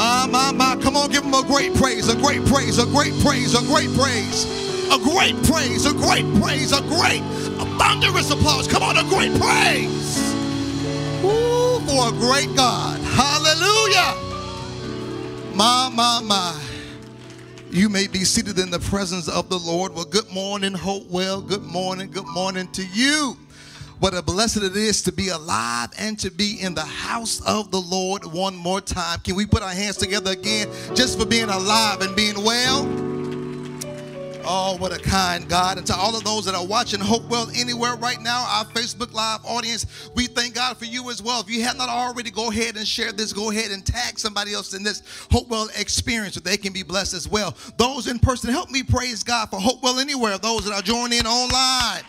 My, my, my. Come on, give him a great praise, a great praise, a great praise, a great praise, a great praise, a great praise, a great, a thunderous applause. Come on, a great praise. Ooh, for a great God. Hallelujah. My, my, my. You may be seated in the presence of the Lord. Well, good morning, Hopewell. Good morning, good morning to you. What a blessed it is to be alive and to be in the house of the Lord one more time. Can we put our hands together again just for being alive and being well? Oh, what a kind God. And to all of those that are watching Hopewell anywhere right now, our Facebook Live audience, we thank God for you as well. If you have not already, go ahead and share this. Go ahead and tag somebody else in this Hopewell experience so they can be blessed as well. Those in person, help me praise God for Hopewell anywhere. Those that are joining in online.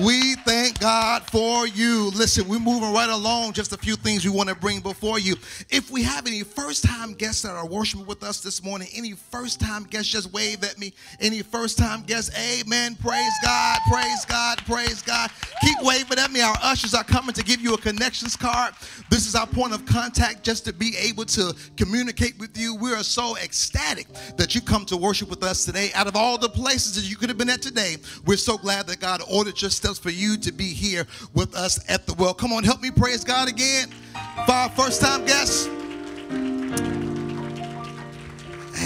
We thank God for you. Listen, we're moving right along. Just a few things we want to bring before you. If we have any first time guests that are worshiping with us this morning, any first time guests, just wave at me. Any first time guests, amen. Praise God, praise God, praise God. Keep waving at me. Our ushers are coming to give you a connections card. This is our point of contact just to be able to communicate with you. We are so ecstatic that you come to worship with us today. Out of all the places that you could have been at today, we're so glad that God ordered your steps for you to be here with us at the well. Come on, help me praise God again for our first time guests.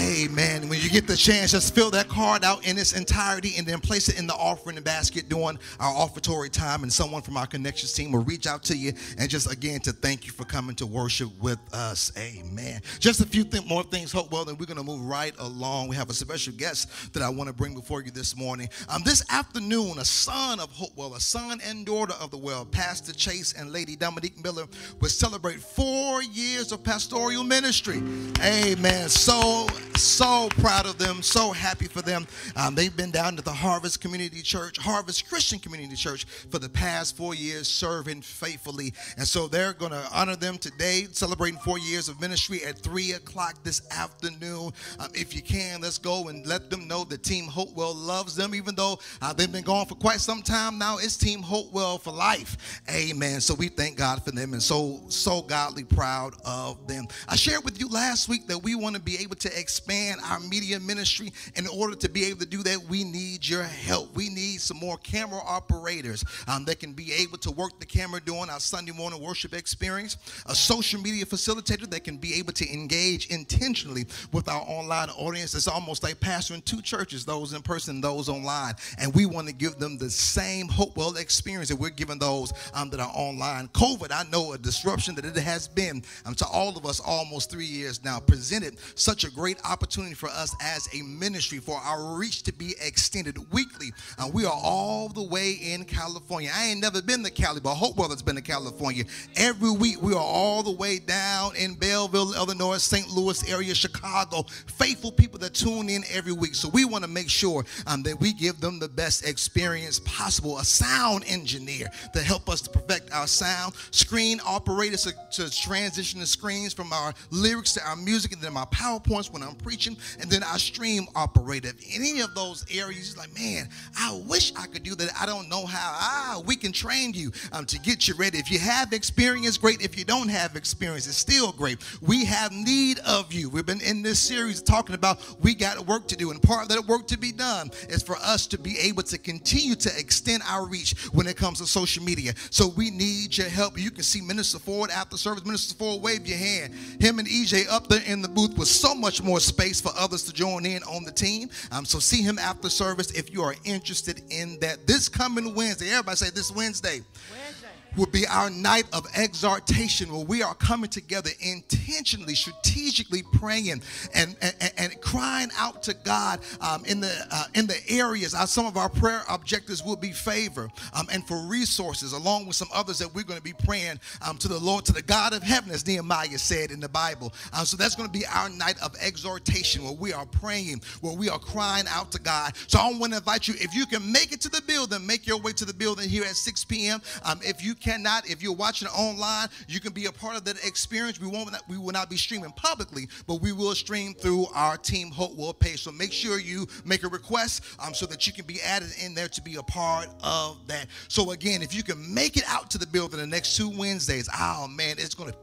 Amen. When you get the chance, just fill that card out in its entirety and then place it in the offering basket during our offertory time. And someone from our connections team will reach out to you and just again to thank you for coming to worship with us. Amen. Just a few th- more things, Hopewell, then we're going to move right along. We have a special guest that I want to bring before you this morning. Um, this afternoon, a son of Hopewell, a son and daughter of the well, Pastor Chase and Lady Dominique Miller, will celebrate four years of pastoral ministry. Amen. So so proud of them, so happy for them. Um, they've been down to the Harvest Community Church, Harvest Christian Community Church, for the past four years, serving faithfully. And so they're going to honor them today, celebrating four years of ministry at 3 o'clock this afternoon. Um, if you can, let's go and let them know that Team Hopewell loves them, even though uh, they've been gone for quite some time now. It's Team Hopewell for life. Amen. So we thank God for them and so, so godly proud of them. I shared with you last week that we want to be able to expand our media ministry. In order to be able to do that, we need your help. We need some more camera operators um, that can be able to work the camera during our Sunday morning worship experience, a social media facilitator that can be able to engage intentionally with our online audience. It's almost like pastoring two churches, those in person, those online. And we want to give them the same Hopewell experience that we're giving those um, that are online. COVID, I know a disruption that it has been um, to all of us almost three years now, presented such a great opportunity for us as a ministry for our reach to be extended weekly. Uh, we are all the way in California. I ain't never been to Cali, but Hopewell has been to California. Every week we are all the way down in Belleville, Illinois, St. Louis area, Chicago. Faithful people that tune in every week. So we want to make sure um, that we give them the best experience possible. A sound engineer to help us to perfect our sound, screen operators to, to transition the screens from our lyrics to our music, and then my PowerPoints when I'm and then our stream operator. Any of those areas, like, man, I wish I could do that. I don't know how. Ah, we can train you um, to get you ready. If you have experience, great. If you don't have experience, it's still great. We have need of you. We've been in this series talking about we got work to do, and part of that work to be done is for us to be able to continue to extend our reach when it comes to social media. So we need your help. You can see Minister Ford after service. Minister Ford, wave your hand. Him and EJ up there in the booth with so much more space for others to join in on the team. Um, so see him after service if you are interested in that. This coming Wednesday, everybody say this Wednesday. Wednesday will be our night of exhortation where we are coming together intentionally, strategically praying and, and, and crying out to God um, in, the, uh, in the areas. Uh, some of our prayer objectives will be favor um, and for resources, along with some others that we're going to be praying um, to the Lord, to the God of heaven, as Nehemiah said in the Bible. Uh, so that's going to be our night of exhortation where we are praying, where we are crying out to God. So I want to invite you, if you can make it to the building, make your way to the building here at 6 p.m. Um, if you cannot, if you're watching online, you can be a part of that experience. We won't, we will not be streaming publicly, but we will stream through our Team Hope Hopewell page. So make sure you make a request um, so that you can be added in there to be a part of that. So again, if you can make it out to the building the next two Wednesdays, oh man, it's going to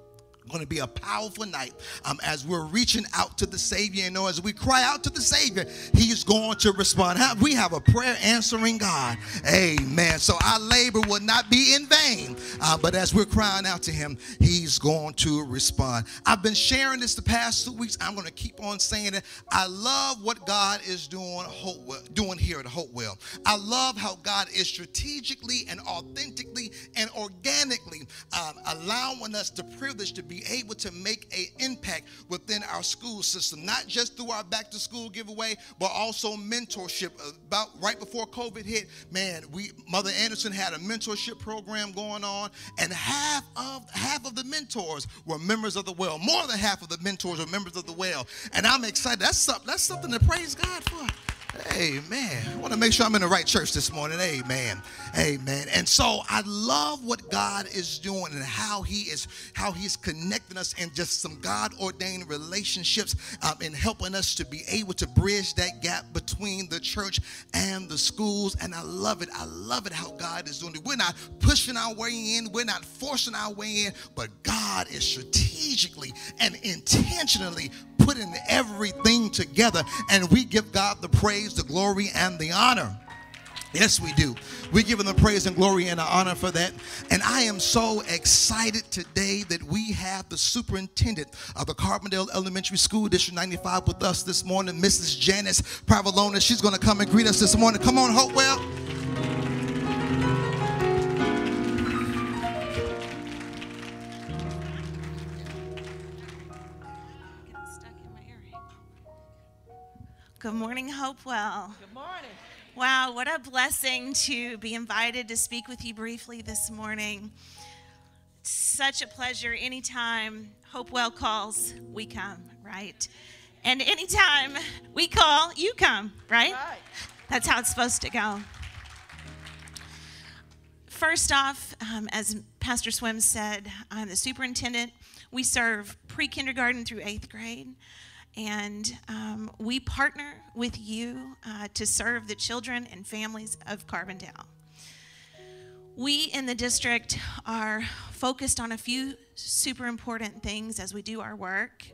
going to be a powerful night um, as we're reaching out to the Savior. You know, as we cry out to the Savior, He's going to respond. We have a prayer answering God. Amen. So our labor will not be in vain, uh, but as we're crying out to Him, He's going to respond. I've been sharing this the past two weeks. I'm going to keep on saying it. I love what God is doing, Hopewell, doing here at Hopewell. I love how God is strategically and authentically and organically um, allowing us the privilege to be be able to make an impact within our school system, not just through our back to school giveaway, but also mentorship. About right before COVID hit, man, we Mother Anderson had a mentorship program going on, and half of half of the mentors were members of the well. More than half of the mentors were members of the well, and I'm excited. That's something. That's something to praise God for. Amen. I want to make sure I'm in the right church this morning. Amen. Amen. And so I love what God is doing and how He is how He's connecting us in just some God ordained relationships um, and helping us to be able to bridge that gap between the church and the schools. And I love it. I love it how God is doing it. We're not pushing our way in. We're not forcing our way in, but God is strategically and intentionally putting everything together, and we give God the praise, the glory, and the honor. Yes, we do. We give him the praise and glory and the honor for that. And I am so excited today that we have the superintendent of the Carbondale Elementary School District 95 with us this morning, Mrs. Janice Pravalona. She's going to come and greet us this morning. Come on, Hopewell. Good morning, Hopewell. Good morning. Wow, what a blessing to be invited to speak with you briefly this morning. such a pleasure. Anytime Hopewell calls, we come, right? And anytime we call, you come, right? Right. That's how it's supposed to go. First off, um, as Pastor Swim said, I'm the superintendent. We serve pre kindergarten through eighth grade and um, we partner with you uh, to serve the children and families of Carbondale. We in the district are focused on a few super important things as we do our work.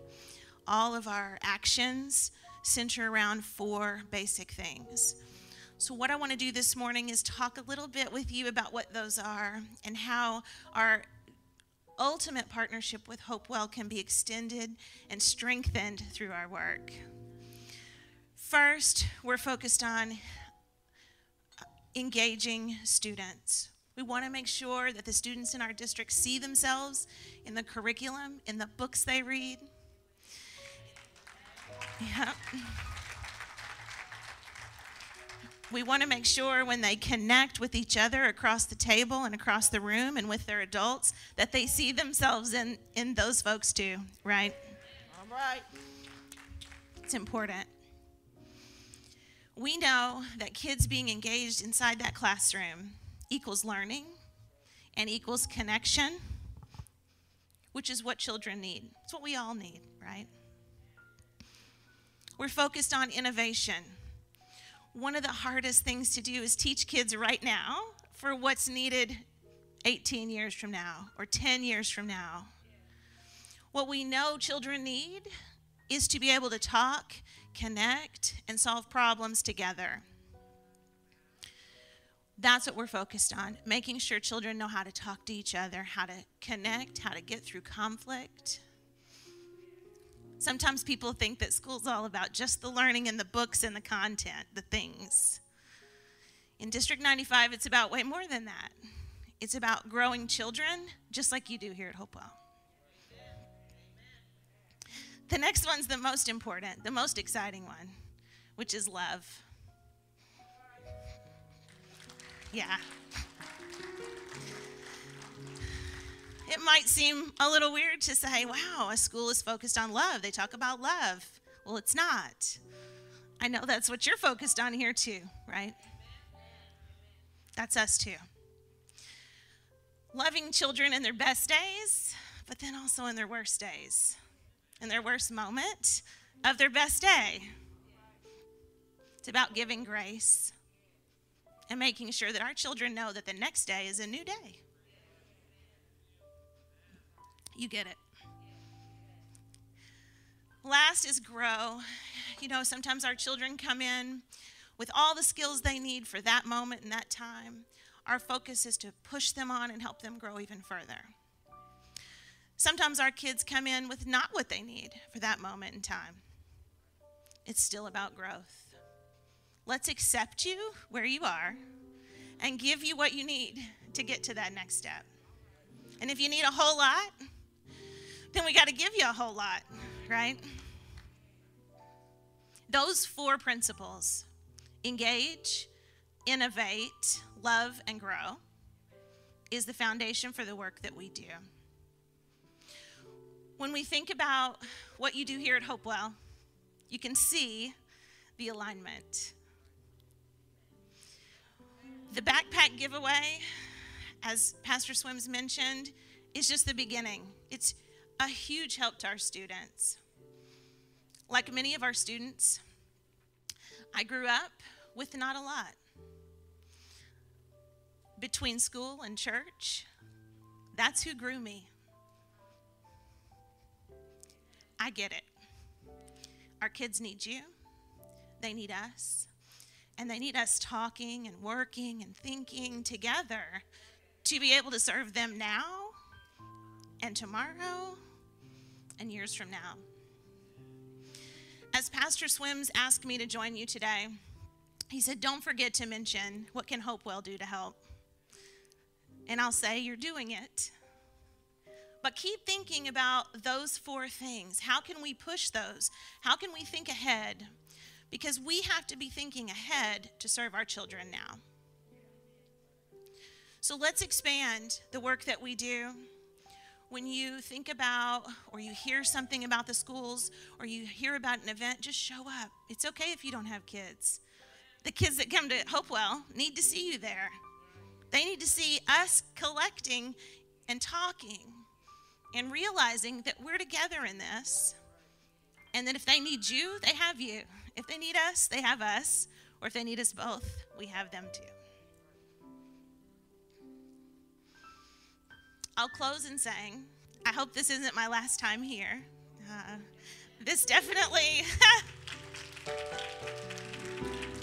All of our actions center around four basic things. So, what I want to do this morning is talk a little bit with you about what those are and how our ultimate partnership with Hopewell can be extended and strengthened through our work. First, we're focused on engaging students. We want to make sure that the students in our district see themselves in the curriculum, in the books they read. Yeah. We want to make sure when they connect with each other across the table and across the room and with their adults that they see themselves in, in those folks too, right? All right. It's important. We know that kids being engaged inside that classroom equals learning and equals connection, which is what children need. It's what we all need, right? We're focused on innovation one of the hardest things to do is teach kids right now for what's needed 18 years from now or 10 years from now. What we know children need is to be able to talk, connect, and solve problems together. That's what we're focused on making sure children know how to talk to each other, how to connect, how to get through conflict. Sometimes people think that school's all about just the learning and the books and the content, the things. In District 95, it's about way more than that. It's about growing children, just like you do here at Hopewell. The next one's the most important, the most exciting one, which is love. Yeah. It might seem a little weird to say, wow, a school is focused on love. They talk about love. Well, it's not. I know that's what you're focused on here, too, right? That's us, too. Loving children in their best days, but then also in their worst days, in their worst moment of their best day. It's about giving grace and making sure that our children know that the next day is a new day. You get it. last is grow. You know, sometimes our children come in with all the skills they need for that moment and that time. Our focus is to push them on and help them grow even further. Sometimes our kids come in with not what they need for that moment in time. It's still about growth. Let's accept you where you are and give you what you need to get to that next step. And if you need a whole lot, then we got to give you a whole lot, right? Those four principles engage, innovate, love, and grow is the foundation for the work that we do. When we think about what you do here at Hopewell, you can see the alignment. The backpack giveaway, as Pastor Swims mentioned, is just the beginning. It's a huge help to our students. Like many of our students, I grew up with not a lot. Between school and church, that's who grew me. I get it. Our kids need you, they need us, and they need us talking and working and thinking together to be able to serve them now and tomorrow and years from now. As Pastor Swims asked me to join you today, he said, Don't forget to mention what can Hopewell do to help. And I'll say, You're doing it. But keep thinking about those four things. How can we push those? How can we think ahead? Because we have to be thinking ahead to serve our children now. So let's expand the work that we do. When you think about or you hear something about the schools or you hear about an event, just show up. It's okay if you don't have kids the kids that come to Hopewell need to see you there. They need to see us collecting and talking and realizing that we're together in this. And that if they need you, they have you. If they need us, they have us. Or if they need us both, we have them too. I'll close in saying, I hope this isn't my last time here. Uh, this definitely.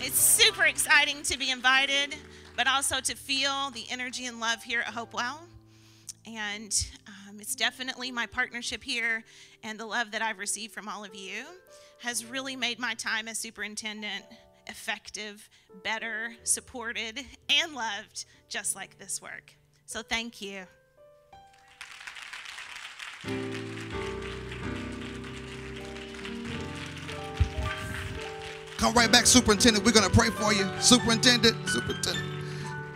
It's super exciting to be invited, but also to feel the energy and love here at Hopewell. And um, it's definitely my partnership here and the love that I've received from all of you has really made my time as superintendent effective, better, supported, and loved, just like this work. So thank you. Come right back, Superintendent. We're going to pray for you. Superintendent, Superintendent.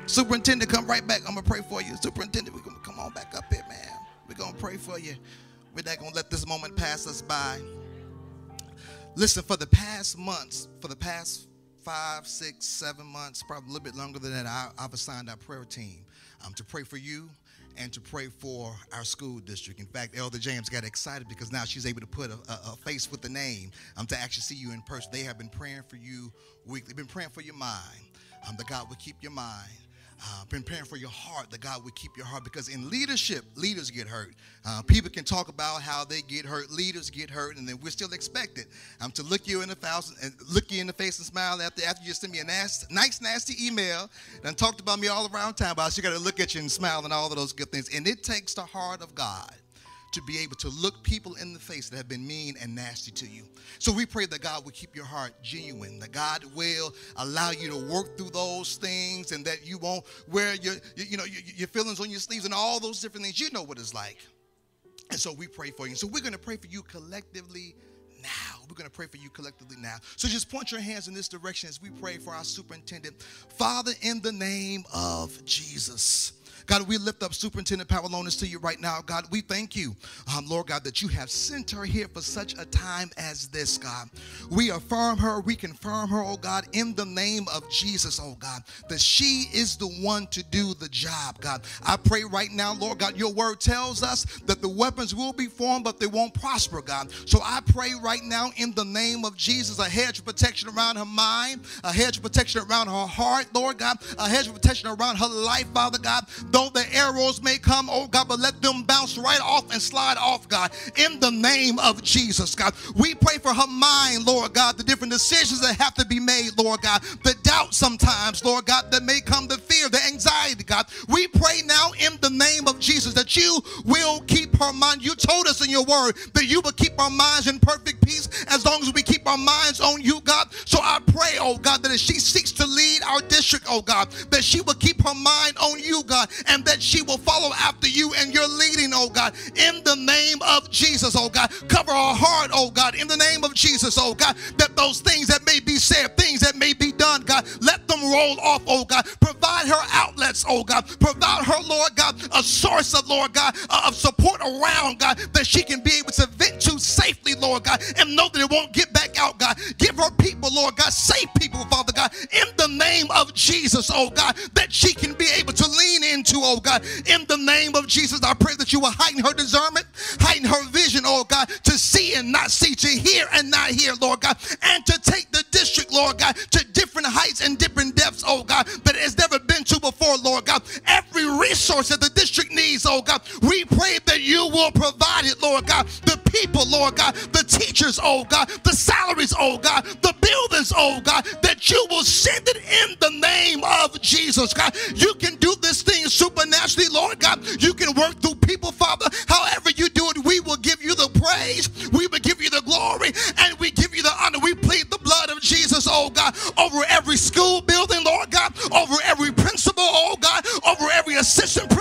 Superintendent, come right back. I'm going to pray for you. Superintendent, we're going to come on back up here, man. We're going to pray for you. We're not going to let this moment pass us by. Listen, for the past months, for the past five, six, seven months, probably a little bit longer than that, I, have assigned our prayer team um, to pray for you and to pray for our school district. In fact, Elder James got excited because now she's able to put a, a, a face with the name um, to actually see you in person. They have been praying for you weekly, been praying for your mind, um, that God would keep your mind uh, been praying for your heart that God would keep your heart because in leadership, leaders get hurt. Uh, people can talk about how they get hurt, leaders get hurt, and then we're still expected um, to look you in the face and look you in the face and smile after after you send me a nasty, nice, nasty email and talked about me all around town. But I still got to look at you and smile and all of those good things. And it takes the heart of God to be able to look people in the face that have been mean and nasty to you. So we pray that God will keep your heart genuine, that God will allow you to work through those things and that you won't wear your, you know, your, feelings on your sleeves and all those different things. You know what it's like. And so we pray for you. So we're going to pray for you collectively now. We're going to pray for you collectively now. So just point your hands in this direction as we pray for our superintendent. Father, in the name of Jesus. God, we lift up Superintendent Pavlonis to you right now. God, we thank you, um, Lord God, that you have sent her here for such a time as this, God. We affirm her, we confirm her, oh God, in the name of Jesus, oh God, that she is the one to do the job, God. I pray right now, Lord God, your word tells us that the weapons will be formed, but they won't prosper, God. So I pray right now in the name of Jesus a hedge of protection around her mind, a hedge of protection around her heart, Lord God, a hedge of protection around her life, Father God. Though the arrows may come, oh God, but let them bounce right off and slide off, God, in the name of Jesus, God. We pray for her mind, Lord God, the different decisions that have to be made, Lord God, the doubt sometimes, Lord God, that may come the fear, the anxiety, God. We pray now in the name of Jesus that you will keep her mind. You told us in your word that you will keep our minds in perfect peace as long as we keep our minds on you, God. So I pray, oh God, that as she seeks to lead our district, oh God, that she will keep her mind on you, God, and that she will follow after you and your leading, oh God, in the name of Jesus, oh God. Cover her heart, oh God, in the name of Jesus, oh God, that those things that may be said, things that may be done, God, let them roll off, oh God. Provide her outlets, oh God. Provide her, Lord God, a source of, Lord God, uh, of support around, God, that she can be able to vent to safely, Lord God, and know that it won't get back out, God. Give her people, Lord God, safe people, Father God, in the name of Jesus, oh God, that she can be able to lean into, oh God, in the name of Jesus. I pray that you will heighten her discernment, heighten her vision, oh God, to see and not see, to hear and not hear, Lord God, and to take the district, Lord God, to different heights and different depths, oh God, that has never been to before, Lord God. Every resource that the district needs, oh God, we pray that you will provide it, Lord God. The people, Lord God, the teachers, oh God, the salaries, oh God, the buildings, oh God, that you will send it in the name of Jesus, God. You can do this thing supernaturally, Lord God. You can work through people, Father. However you do it, we will give you the praise, we will give you the glory, and we give you the honor. We plead the blood of Jesus, oh God, over every school building, Lord God, over every principal, oh God, over every assistant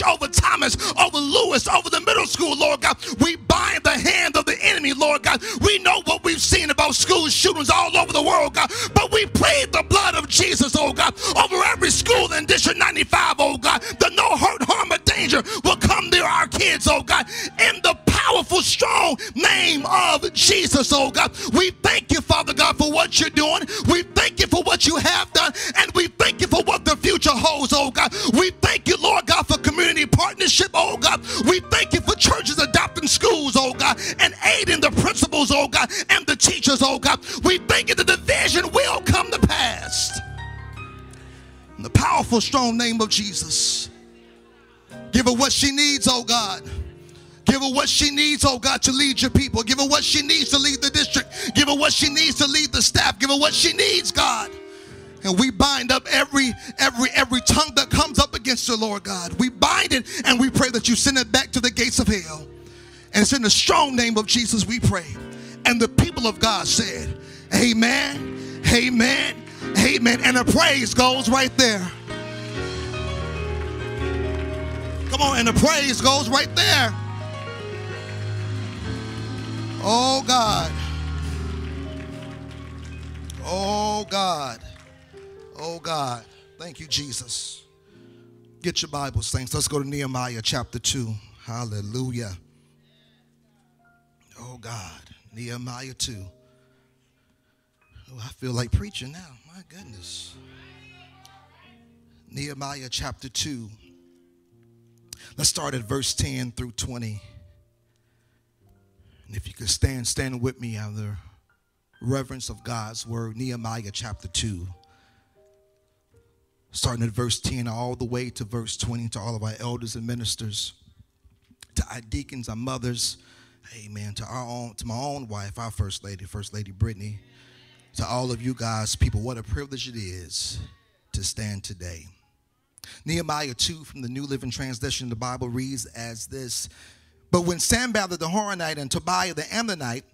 over Thomas, over Lewis, over the middle school, Lord God. We bind the hand of the enemy, Lord God. We know what we've seen about school shootings all over the world, God, but we plead the blood of Jesus, oh God, over every school in District 95, oh God, that no hurt, harm, or danger will come near our kids, oh God, in the powerful, strong name of Jesus, oh God. We thank you, Father God, for what you're doing. We thank you for what you have done, and we thank you for what the future holds, oh God. We thank you, partnership, oh God. We thank you for churches adopting schools, oh God, and aiding the principals, oh God, and the teachers, oh God. We thank you that the vision will come to pass. In the powerful, strong name of Jesus. Give her what she needs, oh God. Give her what she needs, oh God, to lead your people. Give her what she needs to lead the district. Give her what she needs to lead the staff. Give her what she needs, God. And we bind up every every every tongue that comes up against the Lord God. We bind it and we pray that you send it back to the gates of hell. And it's in the strong name of Jesus we pray. And the people of God said, Amen, Amen, Amen. And the praise goes right there. Come on, and the praise goes right there. Oh God. Oh God. Oh God. Thank you, Jesus. Get your Bibles, saints. Let's go to Nehemiah chapter 2. Hallelujah. Oh God. Nehemiah 2. Oh, I feel like preaching now. My goodness. Nehemiah chapter 2. Let's start at verse 10 through 20. And if you could stand, stand with me out of the reverence of God's word, Nehemiah chapter 2. Starting at verse 10 all the way to verse 20 to all of our elders and ministers, to our deacons, our mothers, amen, to our own, to my own wife, our first lady, First Lady Brittany, to all of you guys, people, what a privilege it is to stand today. Nehemiah 2 from the New Living Translation of the Bible reads as this But when Sanballat the Horonite and Tobiah the Ammonite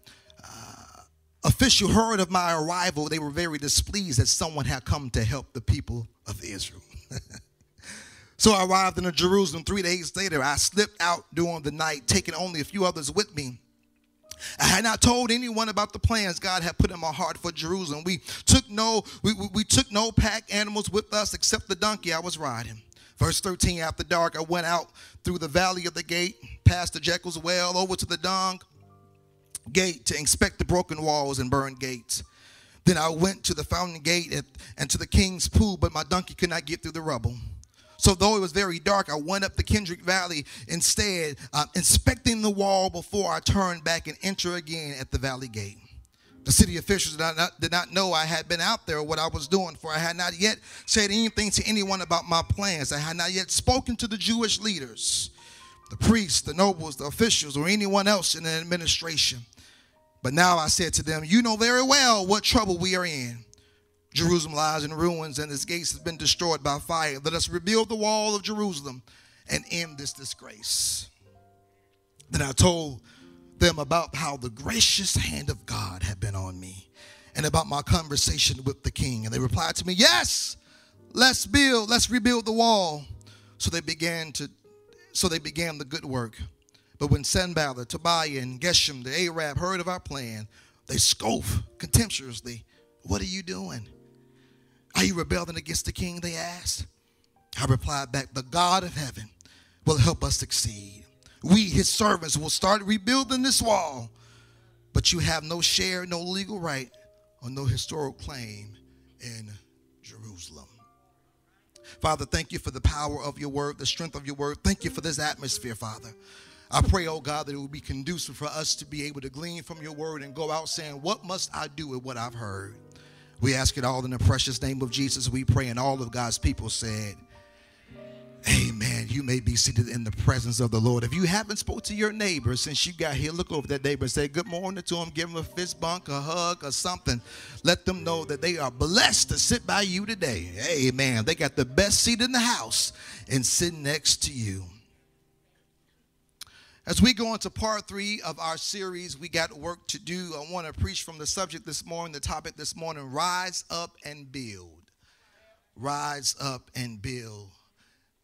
official heard of my arrival, they were very displeased that someone had come to help the people of Israel. so I arrived in Jerusalem three days later. I slipped out during the night, taking only a few others with me. I had not told anyone about the plans God had put in my heart for Jerusalem. We took no we, we, took no pack animals with us except the donkey I was riding. Verse 13, after dark, I went out through the valley of the gate, past the Jackal's well, over to the dung gate to inspect the broken walls and burned gates. Then I went to the fountain gate at, and to the king's pool, but my donkey could not get through the rubble. So, though it was very dark, I went up the Kidron Valley instead, uh, inspecting the wall before I turned back and enter again at the valley gate. The city officials did not, did not know I had been out there or what I was doing, for I had not yet said anything to anyone about my plans. I had not yet spoken to the Jewish leaders, the priests, the nobles, the officials, or anyone else in the administration. But now I said to them, You know very well what trouble we are in. Jerusalem lies in ruins and its gates have been destroyed by fire. Let us rebuild the wall of Jerusalem and end this disgrace. Then I told them about how the gracious hand of God had been on me and about my conversation with the king. And they replied to me, Yes, let's build, let's rebuild the wall. So they began to so they began the good work. But when Sanballat, Tobiah, and Geshem, the Arab, heard of our plan, they scoffed contemptuously. What are you doing? Are you rebelling against the king? They asked. I replied back, The God of heaven will help us succeed. We, his servants, will start rebuilding this wall, but you have no share, no legal right, or no historical claim in Jerusalem. Father, thank you for the power of your word, the strength of your word. Thank you for this atmosphere, Father. I pray, oh God, that it will be conducive for us to be able to glean from your word and go out saying, What must I do with what I've heard? We ask it all in the precious name of Jesus. We pray, and all of God's people said, Amen. You may be seated in the presence of the Lord. If you haven't spoke to your neighbor since you got here, look over that neighbor and say good morning to him. Give him a fist bump, a hug, or something. Let them know that they are blessed to sit by you today. Amen. They got the best seat in the house and sitting next to you. As we go into part three of our series, we got work to do. I want to preach from the subject this morning, the topic this morning rise up and build. Rise up and build.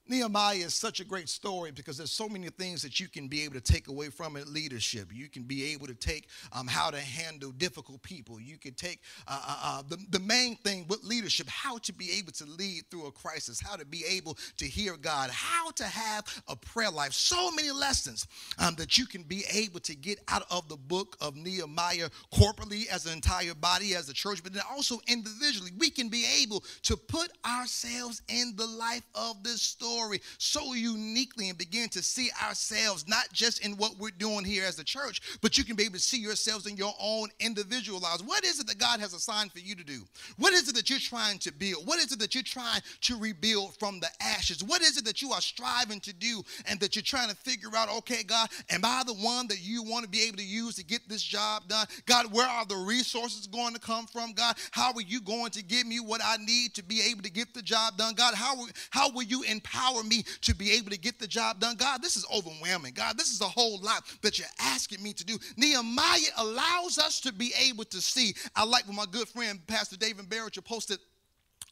Nehemiah is such a great story because there's so many things that you can be able to take away from it. Leadership, you can be able to take um, how to handle difficult people. You can take uh, uh, uh, the, the main thing with leadership, how to be able to lead through a crisis, how to be able to hear God, how to have a prayer life. So many lessons um, that you can be able to get out of the book of Nehemiah corporately as an entire body, as a church, but then also individually. We can be able to put ourselves in the life of this story so uniquely and begin to see ourselves not just in what we're doing here as a church, but you can be able to see yourselves in your own individual lives. What is it that God has assigned for you to do? What is it that you're trying to build? What is it that you're trying to rebuild from the ashes? What is it that you are striving to do and that you're trying to figure out, okay, God, am I the one that you want to be able to use to get this job done? God, where are the resources going to come from? God, how are you going to give me what I need to be able to get the job done? God, how, how will you empower empower me to be able to get the job done. God, this is overwhelming. God, this is a whole lot that you're asking me to do. Nehemiah allows us to be able to see. I like what my good friend, Pastor David Barrett, posted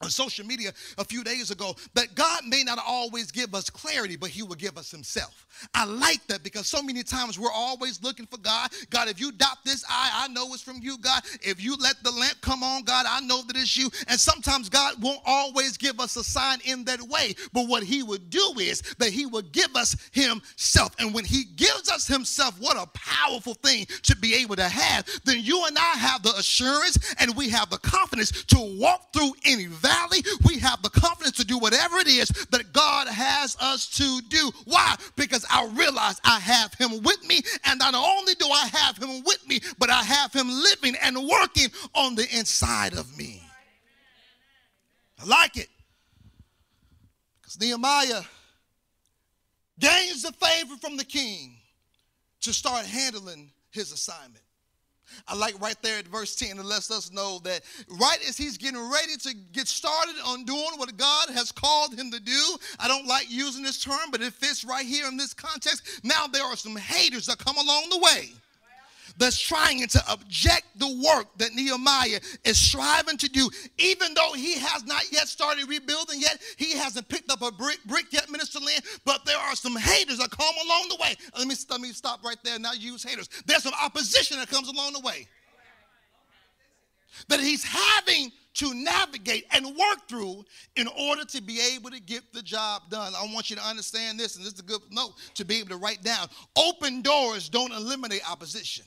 on social media a few days ago that God may not always give us clarity, but He will give us Himself. I like that because so many times we're always looking for God. God, if you dot this I, I know it's from you, God. If you let the lamp come on, God, I know that it's you. And sometimes God won't always give us a sign in that way. But what He would do is that He would give us Himself. And when He gives us Himself, what a powerful thing to be able to have. Then you and I have the assurance and we have the confidence to walk through any valley valley, we have the confidence to do whatever it is that God has us to do. Why? Because I realize I have Him with me, and not only do I have Him with me, but I have Him living and working on the inside of me. I like it. Because Nehemiah gains the favor from the king to start handling his assignment. I like right there at verse 10, it lets us know that right as he's getting ready to get started on doing what God has called him to do, I don't like using this term, but it fits right here in this context. Now there are some haters that come along the way that's trying to object the work that Nehemiah is striving to do, even though he has not yet started rebuilding yet. He hasn't picked up a brick, brick yet, Minister Lynn, but there are some haters that come along the way. Let me, let me stop right there and not use haters. There's some opposition that comes along the way that he's having to navigate and work through in order to be able to get the job done. I want you to understand this, and this is a good note to be able to write down. Open doors don't eliminate opposition.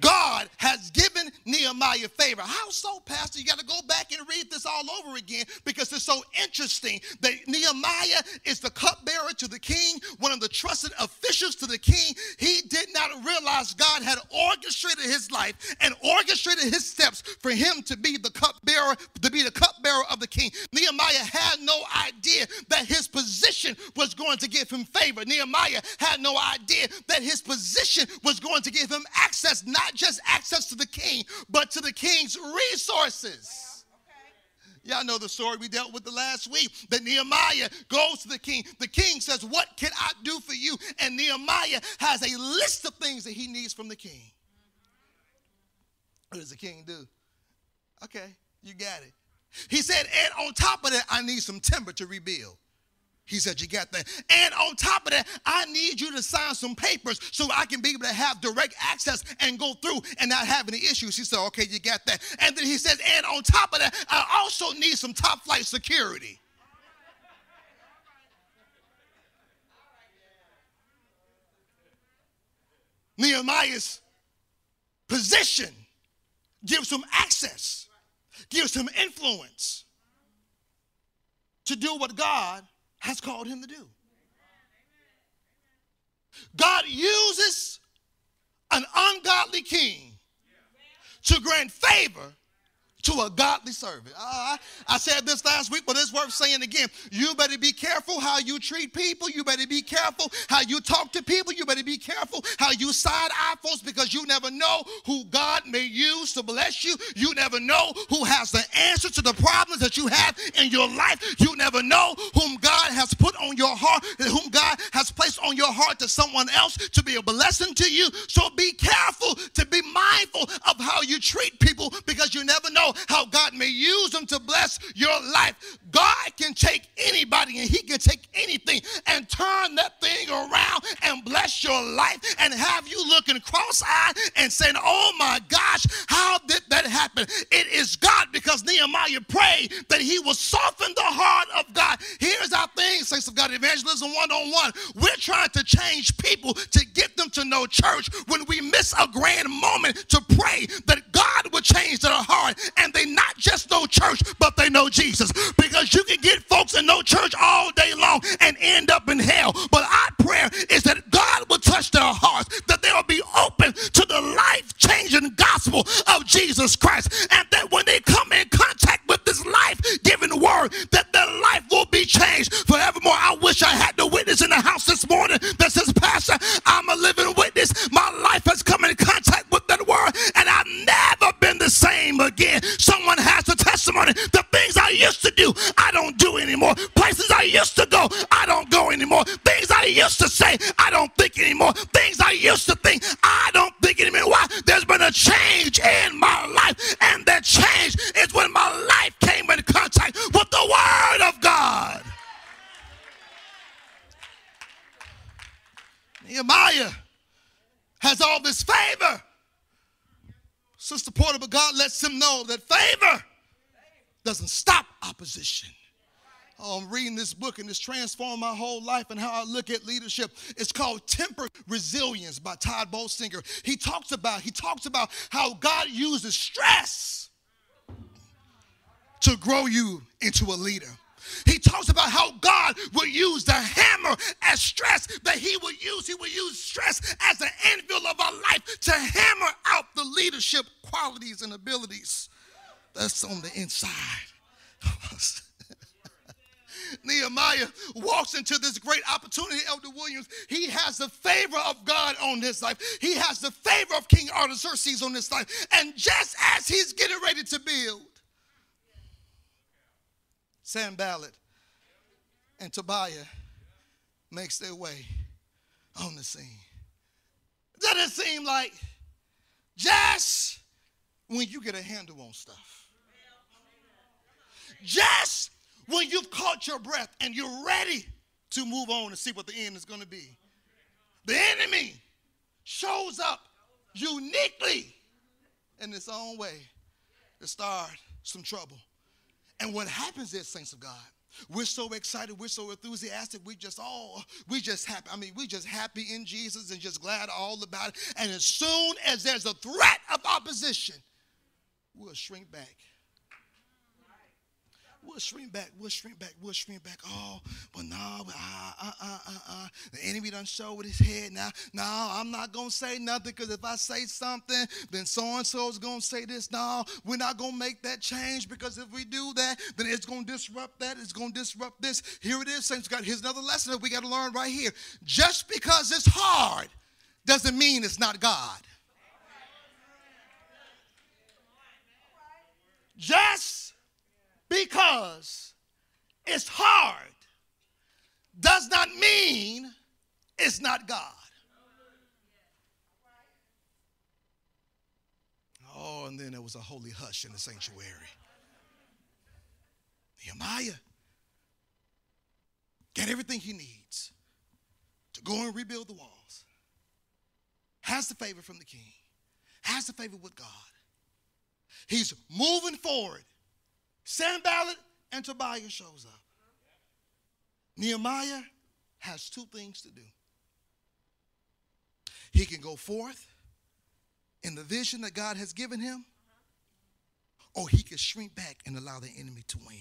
God has given Nehemiah favor. How so, Pastor? You got to go back and read this all over again because it's so interesting that Nehemiah is the cupbearer to the king, one of the trusted officials to the king. He did not realize God had orchestrated his life and orchestrated his steps for him to be the cupbearer, to be the cupbearer of the king. Nehemiah had no idea that his position was going to give him favor. Nehemiah had no idea that his position was going to give him access, not just access to the king, but to the king's resources. Y'all know the story we dealt with the last week that Nehemiah goes to the king. The king says, What can I do for you? And Nehemiah has a list of things that he needs from the king. What does the king do? Okay, you got it. He said, And on top of that, I need some timber to rebuild. He said, You got that. And on top of that, I need you to sign some papers so I can be able to have direct access and go through and not have any issues. He said, Okay, you got that. And then he says, And on top of that, I also need some top flight security. Nehemiah's position gives him access, gives him influence to do what God has called him to do. God uses an ungodly king to grant favor to a godly servant. Uh, I said this last week, but it's worth saying again. You better be careful how you treat people. You better be careful how you talk to people. You better be careful how you side eye folks because you never know who God may use to bless you. You never know who has the answer to the problems that you have in your life. You never know whom God has put on your heart, whom God has placed on your heart to someone else to be a blessing to you. So be careful to be mindful of how you treat people because you never know how God may use them to bless your life. God can take anybody and He can take anything and turn that thing around and bless your life and have you looking cross eyed and saying, Oh my gosh, how did that happen? It is God because Nehemiah prayed that He will soften the heart of God. Here's our thing, saints of God, evangelism one on one. We're trying to change people to get them to know church when we miss a grand moment to pray that God would change their heart and they not just know church, but they know Jesus. Because you can get folks in no church all day long and end up in hell. But our prayer is that God will touch their hearts, that they will be open to the life changing gospel of Jesus Christ. And transformed my whole life and how I look at leadership. It's called Temper Resilience by Tod Bolsinger. He talks about he talks about how God uses stress to grow you into a leader. He talks about how God will use the hammer as stress that he will use. He will use stress as an anvil of our life to hammer out the leadership qualities and abilities that's on the inside. Nehemiah walks into this great opportunity, Elder Williams. He has the favor of God on his life. He has the favor of King Artaxerxes on his life. And just as he's getting ready to build, Sanballat and Tobiah makes their way on the scene. Doesn't it seem like just when you get a handle on stuff, just when you've caught your breath and you're ready to move on and see what the end is going to be, the enemy shows up uniquely in its own way to start some trouble. And what happens is, saints of God, We're so excited. We're so enthusiastic. We just all, we just happy. I mean, we just happy in Jesus and just glad all about it. And as soon as there's a threat of opposition, we'll shrink back. We'll shrink back. We'll shrink back. We'll shrink back. Oh, but no, uh, uh, uh, uh, uh. The enemy done show with his head now. No, I'm not going to say nothing because if I say something, then so and so is going to say this. No, we're not going to make that change because if we do that, then it's going to disrupt that. It's going to disrupt this. Here it is, saints. God, here's another lesson that we got to learn right here. Just because it's hard doesn't mean it's not God. Just because it's hard does not mean it's not God. Oh, and then there was a holy hush in the sanctuary. Nehemiah got everything he needs to go and rebuild the walls. Has the favor from the king, has the favor with God. He's moving forward Sanballat and Tobiah shows up. Nehemiah has two things to do. He can go forth in the vision that God has given him, or he can shrink back and allow the enemy to win.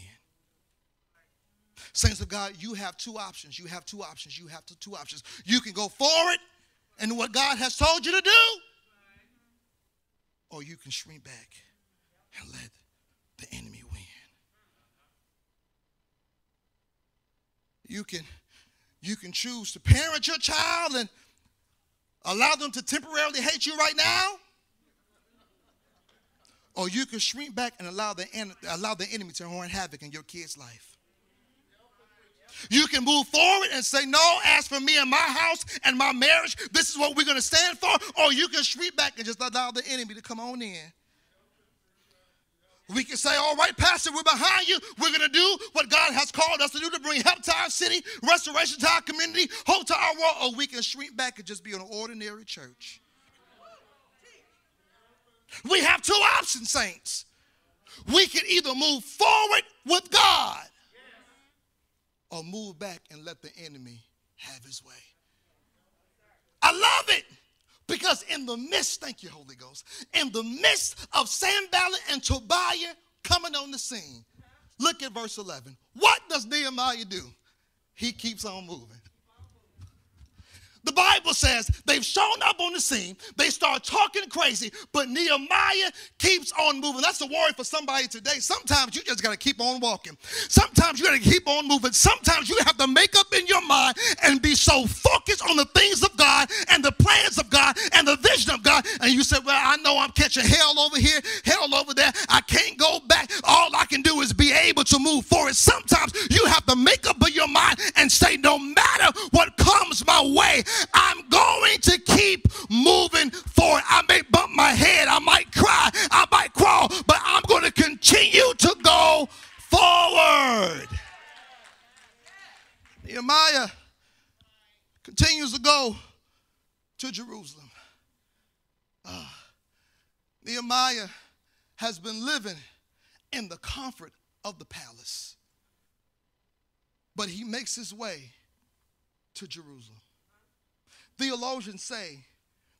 Saints of God, you have two options. You have two options. You have two options. You can go forward in what God has told you to do, or you can shrink back and let the enemy win. You can, you can choose to parent your child and allow them to temporarily hate you right now. Or you can shrink back and allow the, allow the enemy to run havoc in your kid's life. You can move forward and say, No, as for me and my house and my marriage, this is what we're going to stand for. Or you can shrink back and just allow the enemy to come on in we can say, all right, Pastor, we're behind you. We're going to do what God has called us to do to bring help to our city, restoration to our community, hope to our world. Or we can shrink back and just be an ordinary church. We have two options, saints. We can either move forward with God or move back and let the enemy have his way. I love it. Because in the midst, thank you, Holy Ghost, in the midst of Sanballat and Tobiah coming on the scene, look at verse 11. What does Nehemiah do? He keeps on moving. The Bible says they've shown up on the scene, they start talking crazy, but Nehemiah keeps on moving. That's the worry for somebody today. Sometimes you just got to keep on walking. Sometimes you got to keep on moving. Sometimes you have to make up in your mind and be so focused on the things of God and the plans of God and the vision of God. And you say, Well, I know I'm catching hell over here, hell over there. I can't go back. All I can do is be able to move forward. Sometimes you have to make up in your mind and say, No matter what comes my way, I'm going to keep moving forward. I may bump my head, I might cry, I might crawl, but I'm going to continue to go forward. Nehemiah continues to go to Jerusalem. Uh, Nehemiah has been living in the comfort of the palace, but he makes his way to Jerusalem. Theologians say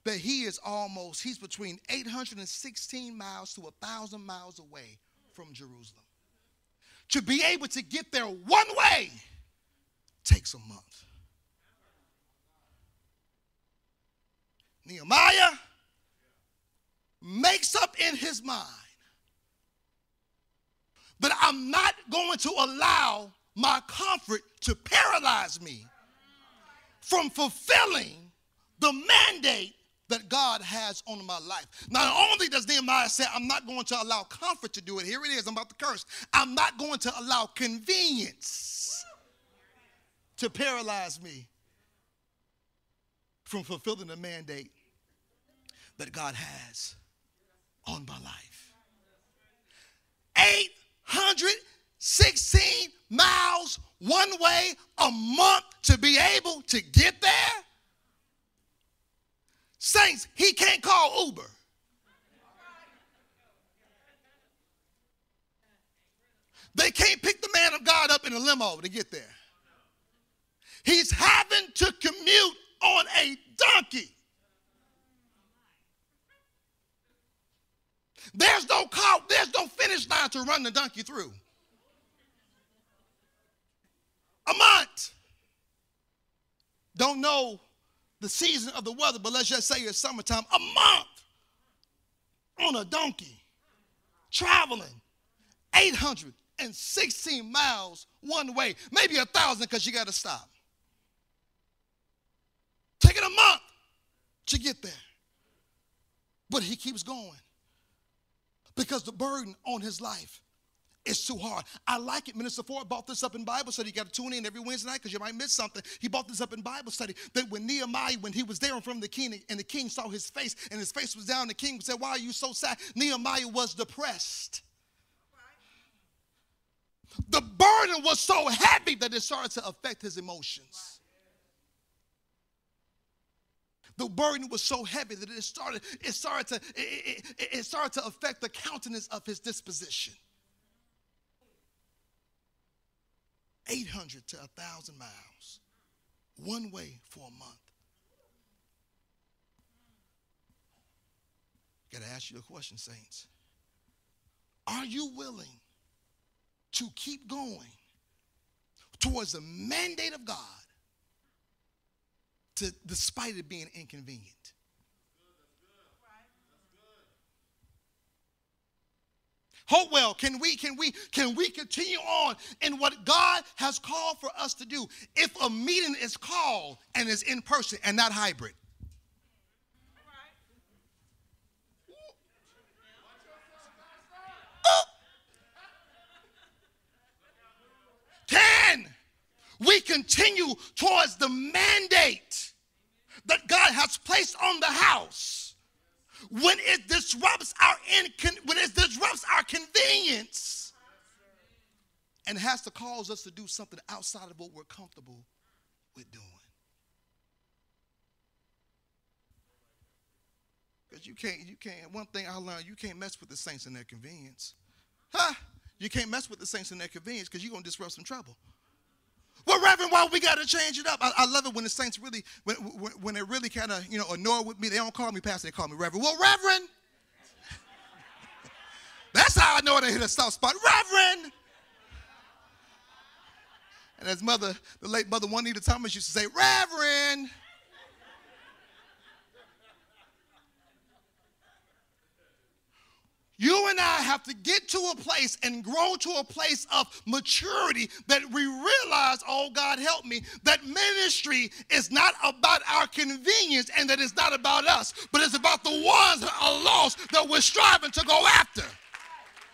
that he is almost, he's between 816 miles to 1,000 miles away from Jerusalem. To be able to get there one way takes a month. Nehemiah makes up in his mind that I'm not going to allow my comfort to paralyze me from fulfilling the mandate that God has on my life. Not only does Nehemiah say, I'm not going to allow comfort to do it, here it is, I'm about to curse. I'm not going to allow convenience to paralyze me from fulfilling the mandate that God has on my life. 816 miles one way a month to be able to get there Saints, he can't call Uber. They can't pick the man of God up in a limo to get there. He's having to commute on a donkey. There's no car, there's no finish line to run the donkey through. A month. Don't know the season of the weather, but let's just say it's summertime. A month on a donkey, traveling 816 miles one way, maybe a thousand because you got to stop. Taking a month to get there. But he keeps going because the burden on his life is too hard. I like it. Minister Ford brought this up in Bible study. You got to tune in every Wednesday night because you might miss something. He brought this up in Bible study that when Nehemiah, when he was there in front of the king, and the king saw his face, and his face was down, the king said, Why are you so sad? Nehemiah was depressed. The burden was so heavy that it started to affect his emotions the burden was so heavy that it started, it started to, it, it, it started to affect the countenance of his disposition. 800 to 1,000 miles, one way for a month. Got to ask you a question, saints. Are you willing to keep going towards the mandate of God to, despite it being inconvenient. Hopewell, can we can we can we continue on in what God has called for us to do? If a meeting is called and is in person and not hybrid? Can we continue towards the mandate that God has placed on the house, when it disrupts our incon- when it disrupts our convenience and has to cause us to do something outside of what we're comfortable with doing. Because you can't, you can't, one thing I learned, you can't mess with the saints in their convenience. Huh? You can't mess with the saints in their convenience because you're going to disrupt some trouble. Well, Reverend, why we got to change it up? I, I, love it when the saints really, when, when, when they really kind of, you know, annoyed with me. They don't call me pastor, they call me Reverend. Well, Reverend. That's how I know they hit a soft spot. Reverend. And as mother, the late mother Juanita Thomas used to say, Reverend. You and I have to get to a place and grow to a place of maturity that we realize, oh God, help me, that ministry is not about our convenience and that it's not about us, but it's about the ones that are lost that we're striving to go after.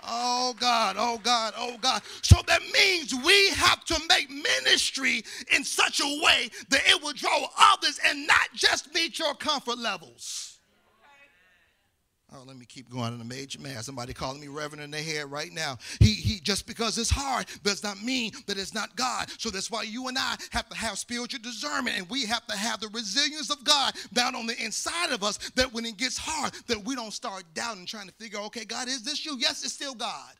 Oh God, oh God, oh God. So that means we have to make ministry in such a way that it will draw others and not just meet your comfort levels. Oh, let me keep going. I'm major man. Somebody calling me reverend in their head right now. He, he just because it's hard does not mean that it's not God. So that's why you and I have to have spiritual discernment and we have to have the resilience of God down on the inside of us that when it gets hard, that we don't start doubting, trying to figure, okay, God, is this you? Yes, it's still God.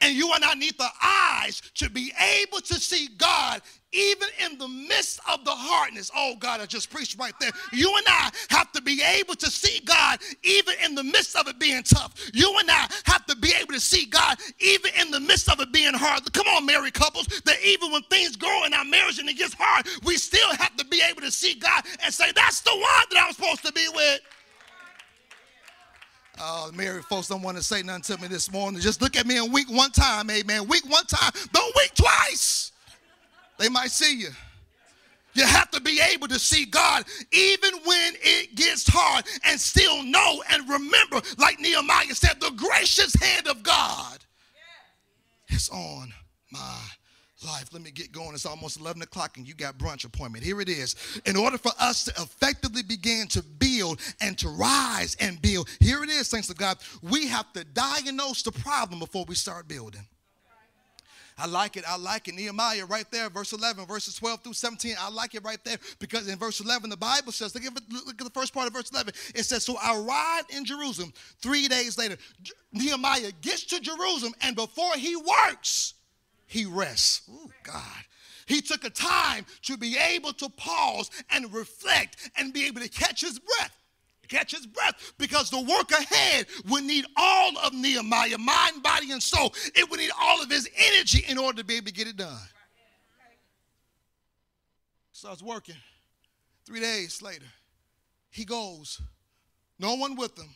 And you and I need the eyes to be able to see God even in the midst of the hardness. Oh, God, I just preached right there. You and I have to be able to see God even in the midst of it being tough. You and I have to be able to see God even in the midst of it being hard. Come on, married couples, that even when things grow in our marriage and it gets hard, we still have to be able to see God and say, That's the one that I'm supposed to be with. Uh, oh, married folks don't want to say nothing to me this morning. Just look at me and wink one time, amen. Wink one time, don't wink twice. They might see you. You have to be able to see God even when it gets hard and still know and remember, like Nehemiah said, the gracious hand of God is on my life. Let me get going. It's almost 11 o'clock and you got brunch appointment. Here it is. In order for us to effectively begin to build and to rise and build, here it is, thanks to God, we have to diagnose the problem before we start building. I like it. I like it. Nehemiah, right there, verse 11, verses 12 through 17. I like it right there because in verse 11, the Bible says, look at, look at the first part of verse 11. It says, So I arrived in Jerusalem three days later. Nehemiah gets to Jerusalem, and before he works, he rests. Oh, God. He took a time to be able to pause and reflect and be able to catch his breath catch his breath because the work ahead would need all of Nehemiah, mind, body, and soul. It would need all of his energy in order to be able to get it done. Starts working. Three days later, he goes, no one with him,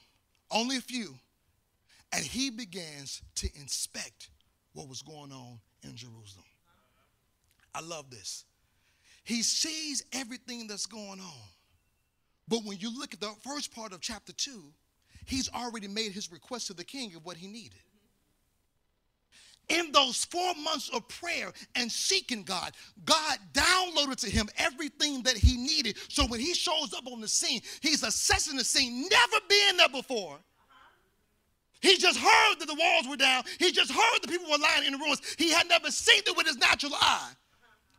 only a few, and he begins to inspect what was going on in Jerusalem. I love this. He sees everything that's going on. But when you look at the first part of chapter 2, he's already made his request to the king of what he needed. In those four months of prayer and seeking God, God downloaded to him everything that he needed. So when he shows up on the scene, he's assessing the scene, never been there before. He just heard that the walls were down. He just heard the people were lying in the ruins. He had never seen it with his natural eye.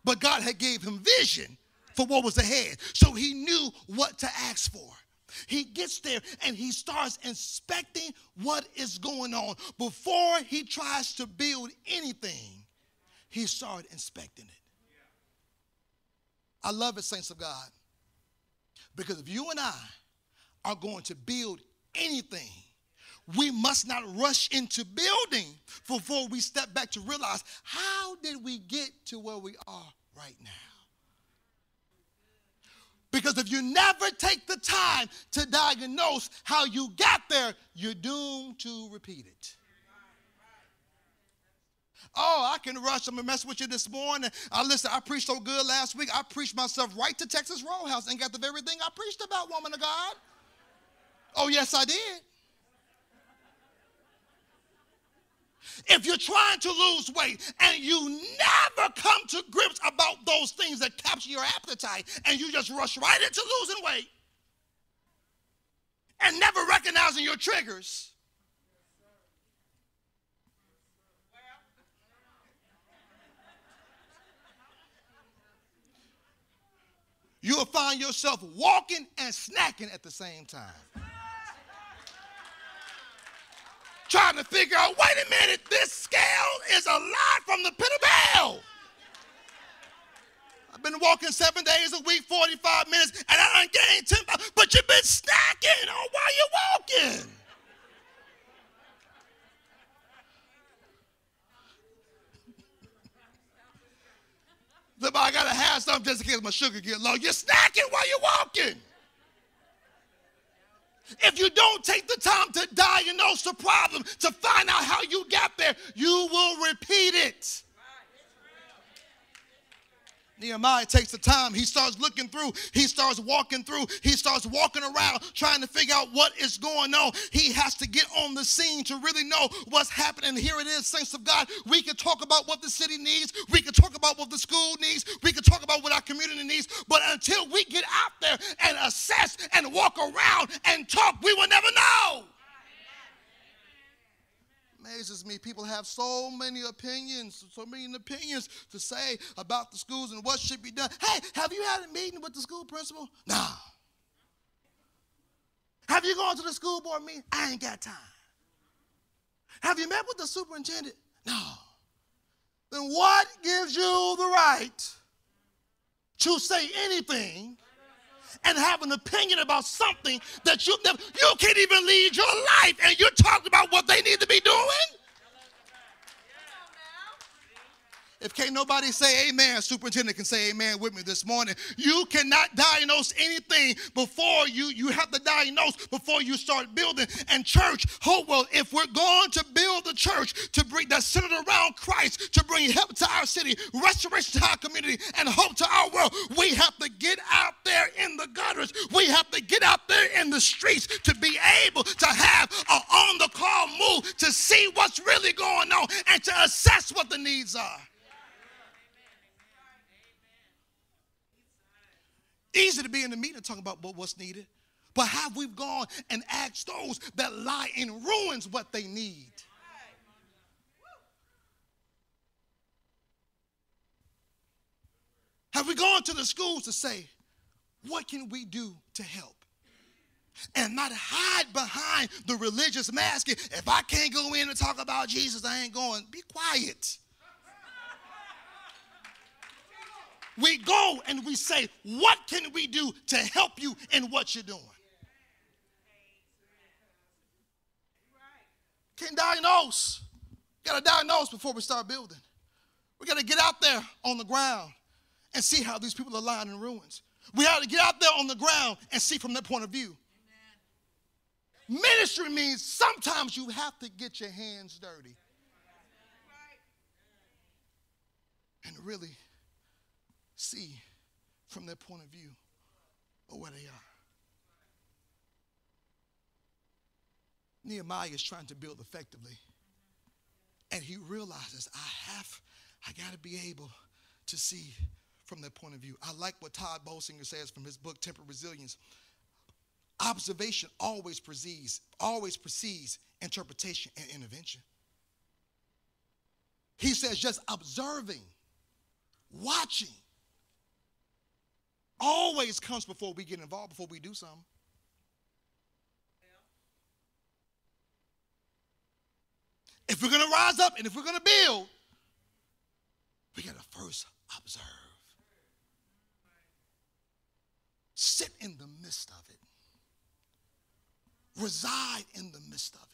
But God had gave him vision for what was ahead. So he knew what to ask for. He gets there and he starts inspecting what is going on. Before he tries to build anything, he started inspecting it. I love it, saints of God, because if you and I are going to build anything, we must not rush into building before we step back to realize how did we get to where we are right now? Because if you never take the time to diagnose how you got there, you're doomed to repeat it. Oh, I can rush. I'm gonna mess with you this morning. I listen. I preached so good last week. I preached myself right to Texas Roadhouse and got the very thing I preached about, woman of God. Oh, yes, I did. If you're trying to lose weight and you never come to grips about those things that capture your appetite and you just rush right into losing weight and never recognizing your triggers. You'll find yourself walking and snacking at the same time trying to figure out wait a minute, this scale is a lot from the pit of hell. I've been walking seven days a week, 45 minutes, and I done gained 10 pounds, but you've been snacking on while you're walking. I gotta have something just in case my sugar get low. You're snacking while you're walking. If you don't take the time to diagnose the problem, to find out how you got there, you will repeat it. Nehemiah takes the time. He starts looking through. He starts walking through. He starts walking around trying to figure out what is going on. He has to get on the scene to really know what's happening. Here it is, saints of God. We can talk about what the city needs. We can talk about what the school needs. We can talk about what our community needs. But until we get out there and assess and walk around and talk, we will never know amazes me. People have so many opinions, so many opinions to say about the schools and what should be done. Hey, have you had a meeting with the school principal? No. Have you gone to the school board meeting? I ain't got time. Have you met with the superintendent? No. Then what gives you the right to say anything and have an opinion about something that you never, you can't even lead your life and you're talking about what they need to be doing? If can't nobody say amen, superintendent can say amen with me this morning. You cannot diagnose anything before you, you have to diagnose before you start building. And church, Hopewell, if we're going to build the church to bring that centered around Christ, to bring help to our city, restoration to our community, and hope to our world, we have to get out there in the gutters. We have to get out there in the streets to be able to have an on the call move to see what's really going on and to assess what the needs are. Easy to be in the meeting talking about what's needed, but have we gone and asked those that lie in ruins what they need? Have we gone to the schools to say, what can we do to help? And not hide behind the religious mask. If I can't go in and talk about Jesus, I ain't going. Be quiet. We go and we say, What can we do to help you in what you're doing? Can't diagnose. Got to diagnose before we start building. We got to get out there on the ground and see how these people are lying in ruins. We to get out there on the ground and see from their point of view. Amen. Ministry means sometimes you have to get your hands dirty. And really see from their point of view or where they are. Nehemiah is trying to build effectively. And he realizes, I have, I got to be able to see from their point of view. I like what Tod Bolsinger says from his book, Tempered Resilience. Observation always precedes, always precedes interpretation and intervention. He says just observing, watching, always comes before we get involved, before we do something. If we're going to rise up and if we're going to build, we got to first observe. Sit in the midst of it, reside in the midst of it.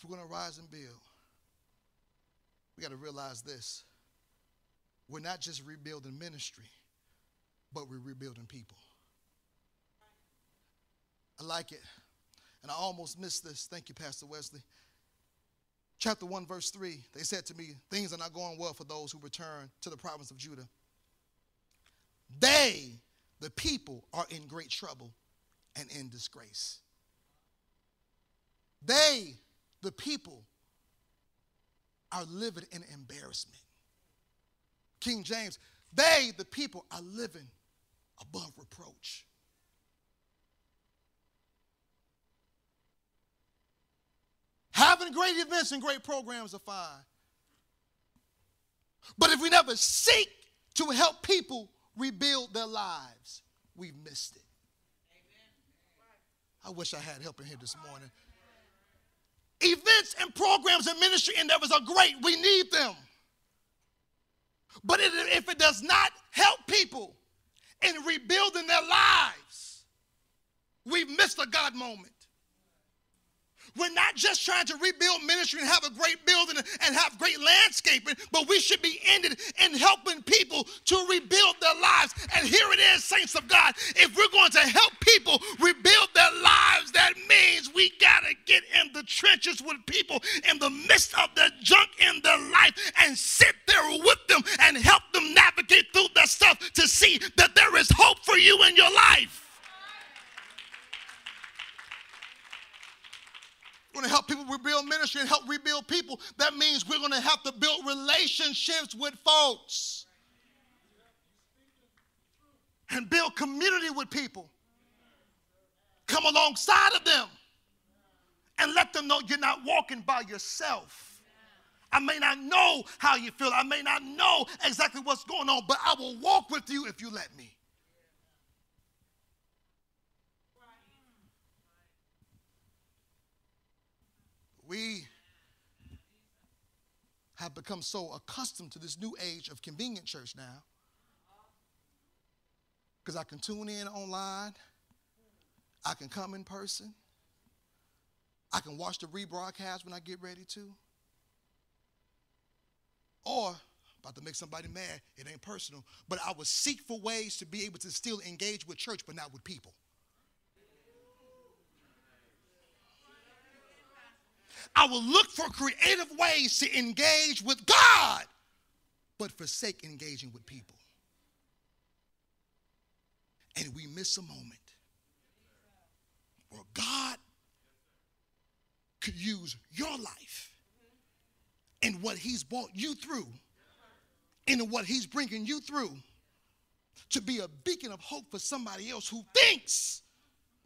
If we're going to rise and build, we got to realize this. We're not just rebuilding ministry but we're rebuilding people. I like it. And I almost missed this. Thank you, Pastor Wesley. Chapter 1, verse 3, they said to me, Things are not going well for those who return to the province of Judah. They, the people, are in great trouble and in disgrace. They, the people, are living in embarrassment. King James, they, the people, are living above reproach. Having great events and great programs are fine. But if we never seek to help people rebuild their lives, we've missed it. I wish I had help in here this morning. Events and programs and ministry endeavors are great. We need them. But if it does not help people in rebuilding their lives, we've missed a God moment. We're not just trying to rebuild ministry and have a great building and have great landscaping, but we should be ended in helping people to rebuild their lives. And here it is, saints of God. If we're going to help people rebuild their lives, that means we got to get in the trenches with people in the midst of the junk in their life and sit there with them and help them navigate through that stuff to see that there is hope for you in your life. Going to help people rebuild ministry and help rebuild people. That means we're going to have to build relationships with folks and build community with people. Come alongside of them and let them know you're not walking by yourself. I may not know how you feel, I may not know exactly what's going on, but I will walk with you if you let me. We have become so accustomed to this new age of convenient church now because I can tune in online, I can come in person, I can watch the rebroadcast when I get ready to. Or, about to make somebody mad, it ain't personal, but I would seek for ways to be able to still engage with church, but not with people. I will look for creative ways to engage with God, but forsake engaging with people. And we miss a moment where God could use your life and what He's brought you through and what He's bringing you through to be a beacon of hope for somebody else who thinks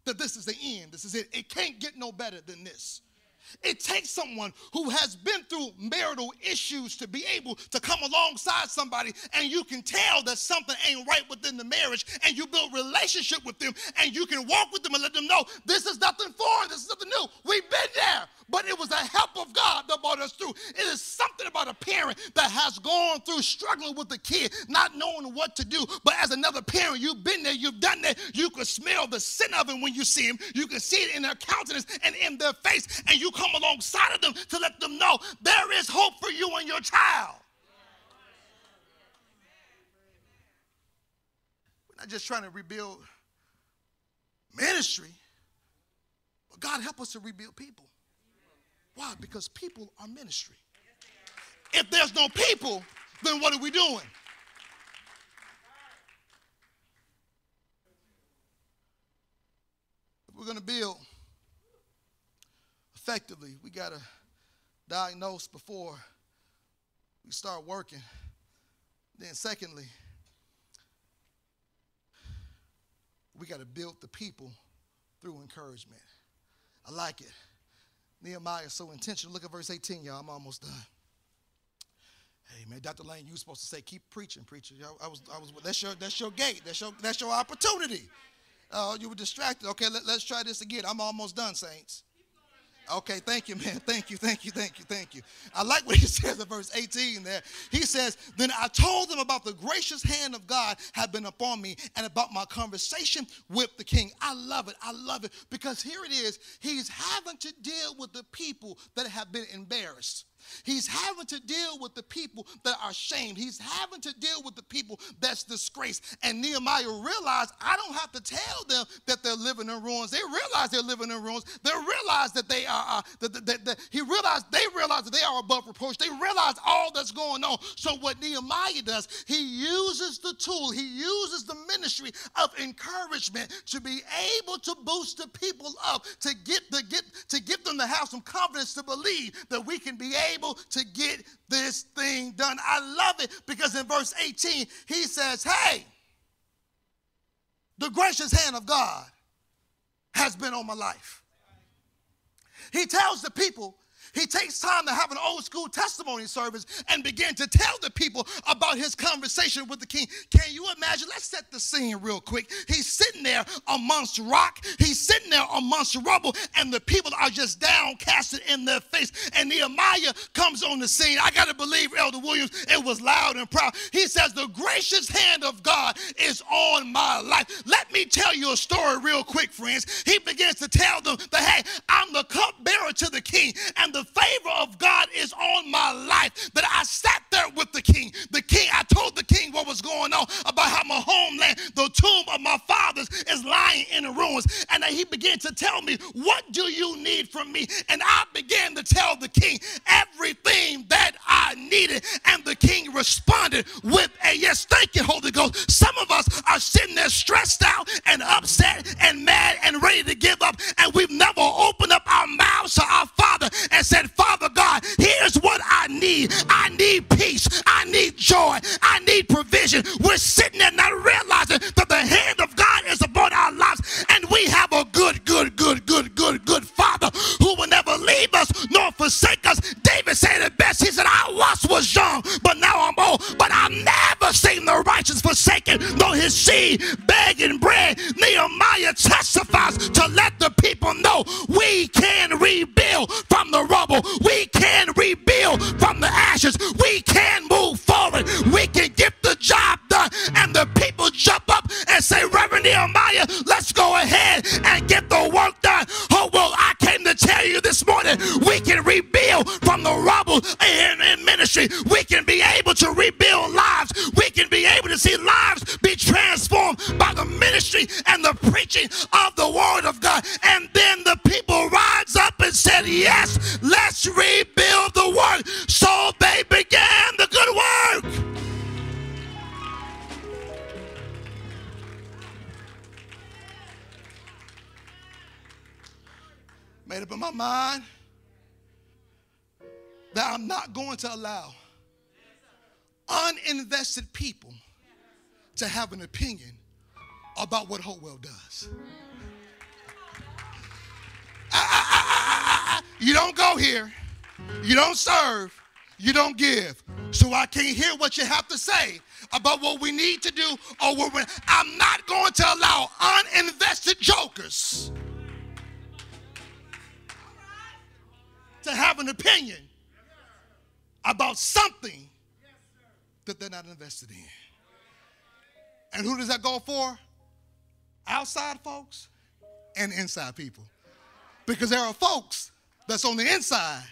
that this is the end. This is it. It can't get no better than this. It takes someone who has been through marital issues to be able to come alongside somebody and you can tell that something ain't right within the marriage and you build relationship with them and you can walk with them and let them know this is nothing foreign, this is nothing new. We've been there, but it was a help of God that brought us through. It is something about a parent that has gone through struggling with the kid, not knowing what to do. But as another parent, you've been there, you've done that. You can smell the sin of him when you see him. You can see it in their countenance and in their face, and you come alongside of them to let them know there is hope for you and your child. We're not just trying to rebuild ministry, but God help us to rebuild people. Why? Because people are ministry. If there's no people, then what are we doing? If we're going to build effectively, we got to diagnose before we start working. Then, secondly, we got to build the people through encouragement. I like it. Nehemiah is so intentional. Look at verse 18, y'all. I'm almost done. Hey man, Dr. Lane, you were supposed to say, keep preaching, preacher. I, was, I was. That's your, that's your gate. That's your, that's your opportunity. Uh, you were distracted. Okay, let, let's try this again. I'm almost done, saints. Okay, thank you, man. Thank you, thank you, thank you, thank you. I like what he says in verse 18 there. He says, Then I told them about the gracious hand of God had been upon me and about my conversation with the king. I love it. I love it because here it is. He's having to deal with the people that have been embarrassed. He's having to deal with the people that are shamed. He's having to deal with the people that's disgraced. And Nehemiah realized I don't have to tell them that they're living in ruins. They realize they're living in ruins. They realize that they are, uh, that, that, that, he realized, they realize that they are above reproach. They realize all that's going on. So what Nehemiah does, he uses the tool, he uses the ministry of encouragement to be able to boost the people up, to get the get to get them to have some confidence to believe that we can be able able to get this thing done. I love it because in verse 18, he says, Hey, the gracious hand of God has been on my life. He tells the people he takes time to have an old school testimony service and begin to tell the people about his conversation with the king. Can you imagine? Let's set the scene real quick. He's sitting there amongst rock, he's sitting there amongst rubble, and the people are just downcasted in their face. And Nehemiah comes on the scene. I got to believe, Elder Williams, it was loud and proud. He says, The gracious hand of God is on my life. Let me tell you a story real quick, friends. He begins to tell them that, hey, I'm the cupbearer to the king, and the favor of God is on my life. That I sat there with the king. The king, I told the king what was going on about how my homeland, the tomb of my fathers, is lying in the ruins. And he began to tell me, What do you need from me? And I began to tell the king everything that I needed. And the king responded with a yes, thank you, Holy Ghost. Some of us are sitting there stressed out and upset and mad and ready to give up. And we've never opened up our mouths to our Father and said, Father God, here's what I need. I need peace. I need joy. I need provision. We're sitting You don't serve. You don't give. So I can't hear what you have to say about what we need to do or what we're. I'm not going to allow uninvested jokers to have an opinion about something that they're not invested in. And who does that go for? Outside folks and inside people. Because there are folks that's on the inside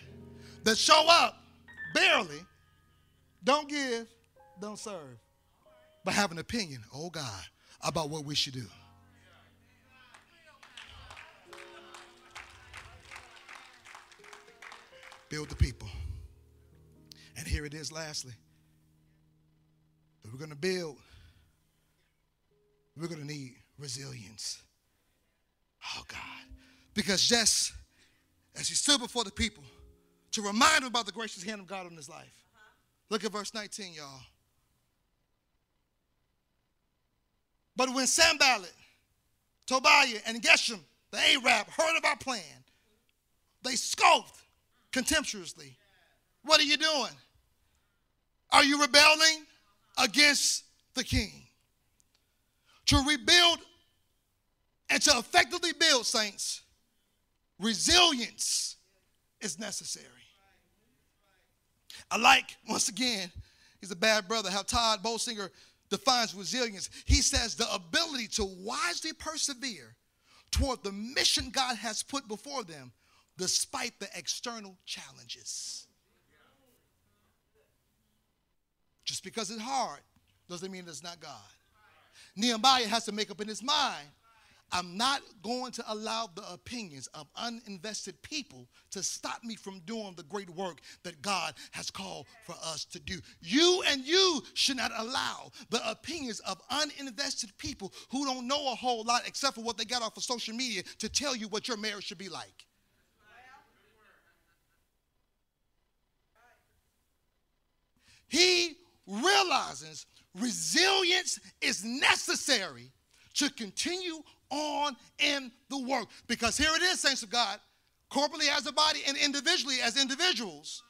that show up barely, don't give, don't serve, but have an opinion, oh God, about what we should do. Build the people. And here it is, lastly. We're going to build, we're going to need resilience. Oh, God. Because just as he stood before the people to remind them about the gracious hand of God in his life. Look at verse 19, y'all. But when Sanballat, Tobiah, and Geshem, the Arab, heard of our plan, they scoffed contemptuously. What are you doing? Are you rebelling against the king? To rebuild and to effectively build, saints, resilience is necessary. I like, once again, he's a bad brother, how Tod Bolsinger defines resilience. He says the ability to wisely persevere toward the mission God has put before them despite the external challenges. Just because it's hard doesn't mean it's not God. Nehemiah has to make up in his mind I'm not going to allow the opinions of uninvested people to stop me from doing the great work that God has called for us to do. You and you should not allow the opinions of uninvested people who don't know a whole lot except for what they got off of social media to tell you what your marriage should be like. He realizes resilience is necessary to continue on in the work. Because here it is, saints of God, corporately as a body and individually as individuals,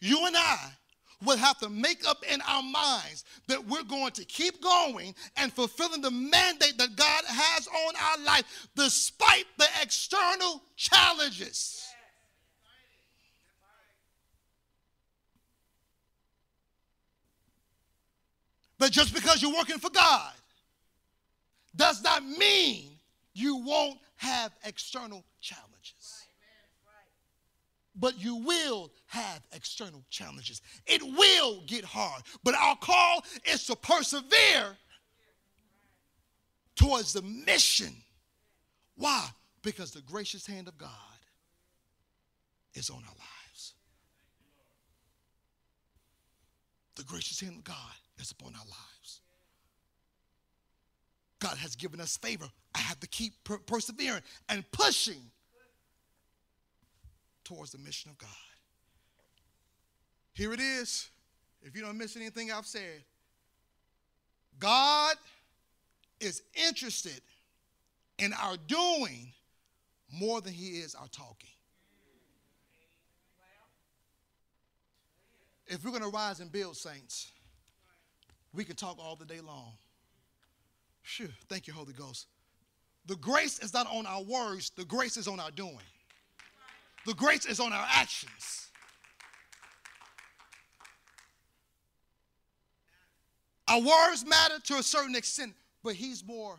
you and I will have to make up in our minds that we're going to keep going and fulfilling the mandate that God has on our life despite the external challenges. But just because you're working for God does not mean you won't have external challenges. But you will have external challenges. It will get hard. But our call is to persevere towards the mission. Why? Because the gracious hand of God is on our lives. The gracious hand of God is upon our lives. God has given us favor. I have to keep per- persevering and pushing towards the mission of God. Here it is. If you don't miss anything I've said, God is interested in our doing more than he is our talking. If we're going to rise and build, saints, we can talk all the day long. Phew, thank you, Holy Ghost. The grace is not on our words, the grace is on our doing. The grace is on our actions. Our words matter to a certain extent, but He's more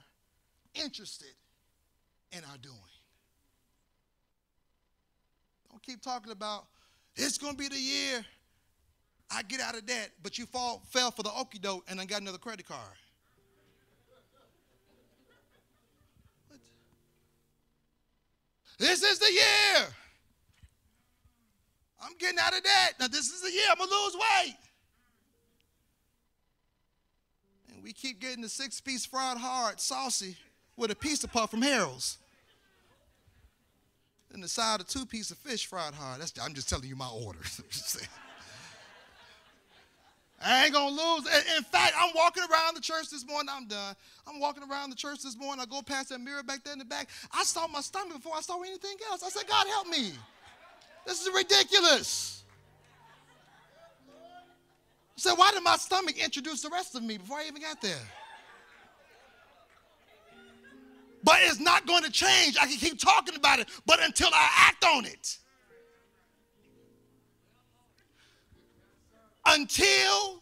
interested in our doing. Don't keep talking about it's going to be the year I get out of debt, but you fall, fell for the okey doke and I got another credit card. This is the year. I'm getting out of debt. Now, this is the year I'm going to lose weight. And we keep getting the six piece fried hard, saucy, with a pizza puff from Harold's. And the side of two piece of fish fried hard. That's, I'm just telling you my order. I ain't gonna lose. In fact, I'm walking around the church this morning. I'm done. I'm walking around the church this morning. I go past that mirror back there in the back. I saw my stomach before I saw anything else. I said, God help me. This is ridiculous. So why did my stomach introduce the rest of me before I even got there? But it's not going to change. I can keep talking about it, but until I act on it. Until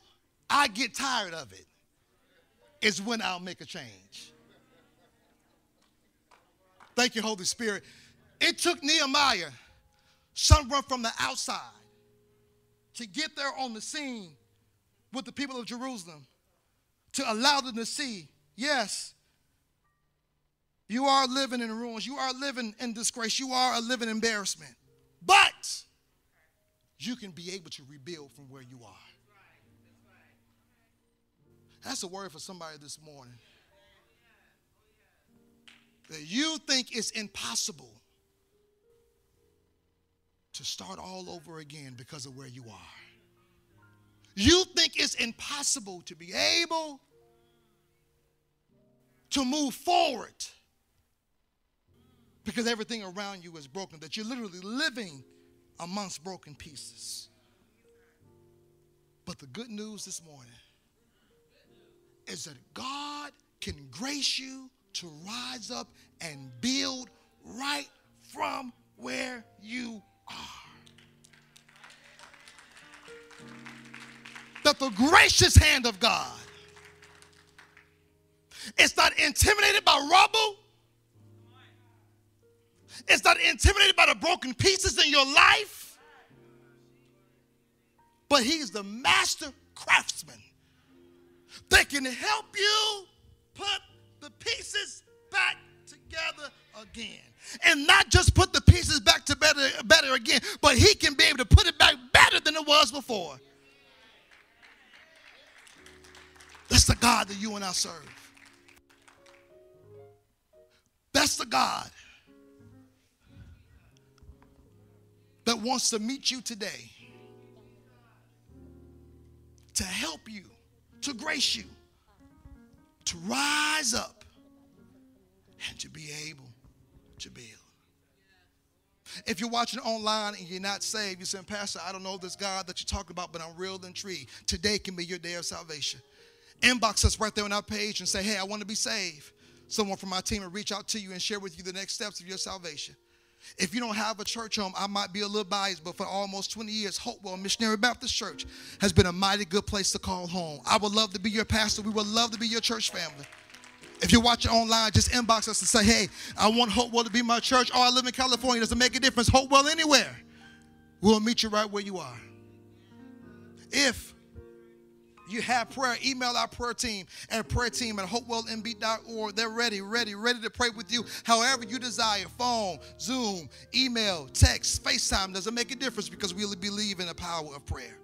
I get tired of it, is when I'll make a change. Thank you, Holy Spirit. It took Nehemiah someone from the outside to get there on the scene with the people of Jerusalem to allow them to see yes, you are living in ruins, you are living in disgrace, you are a living embarrassment, but you can be able to rebuild from where you are. That's a word for somebody this morning. That you think it's impossible to start all over again because of where you are. You think it's impossible to be able to move forward because everything around you is broken, that you're literally living amongst broken pieces. But the good news this morning is that God can grace you to rise up and build right from where you are. That the gracious hand of God is not intimidated by rubble. It's not intimidated by the broken pieces in your life. But he's the master craftsman that can help you put the pieces back together again. And not just put the pieces back to better, better again, but he can be able to put it back better than it was before. That's the God that you and I serve. That's the God that wants to meet you today to help you to grace you to rise up and to be able to build. If you're watching online and you're not saved, you're saying, Pastor, I don't know this God that you're talking about, but I'm real intrigued. Today can be your day of salvation. Inbox us right there on our page and say, Hey, I want to be saved. Someone from our team will reach out to you and share with you the next steps of your salvation. If you don't have a church home, I might be a little biased, but for almost 20 years, Hopewell Missionary Baptist Church has been a mighty good place to call home. I would love to be your pastor. We would love to be your church family. If you're watching online, just inbox us and say, hey, I want Hopewell to be my church. Oh, I live in California. Doesn't make a difference. Hopewell anywhere. We'll meet you right where you are. If you have prayer, email our prayer team and prayer team at hopewellmb.org. They're ready, ready, ready to pray with you however you desire. Phone, Zoom, email, text, FaceTime doesn't make a difference because we believe in the power of prayer.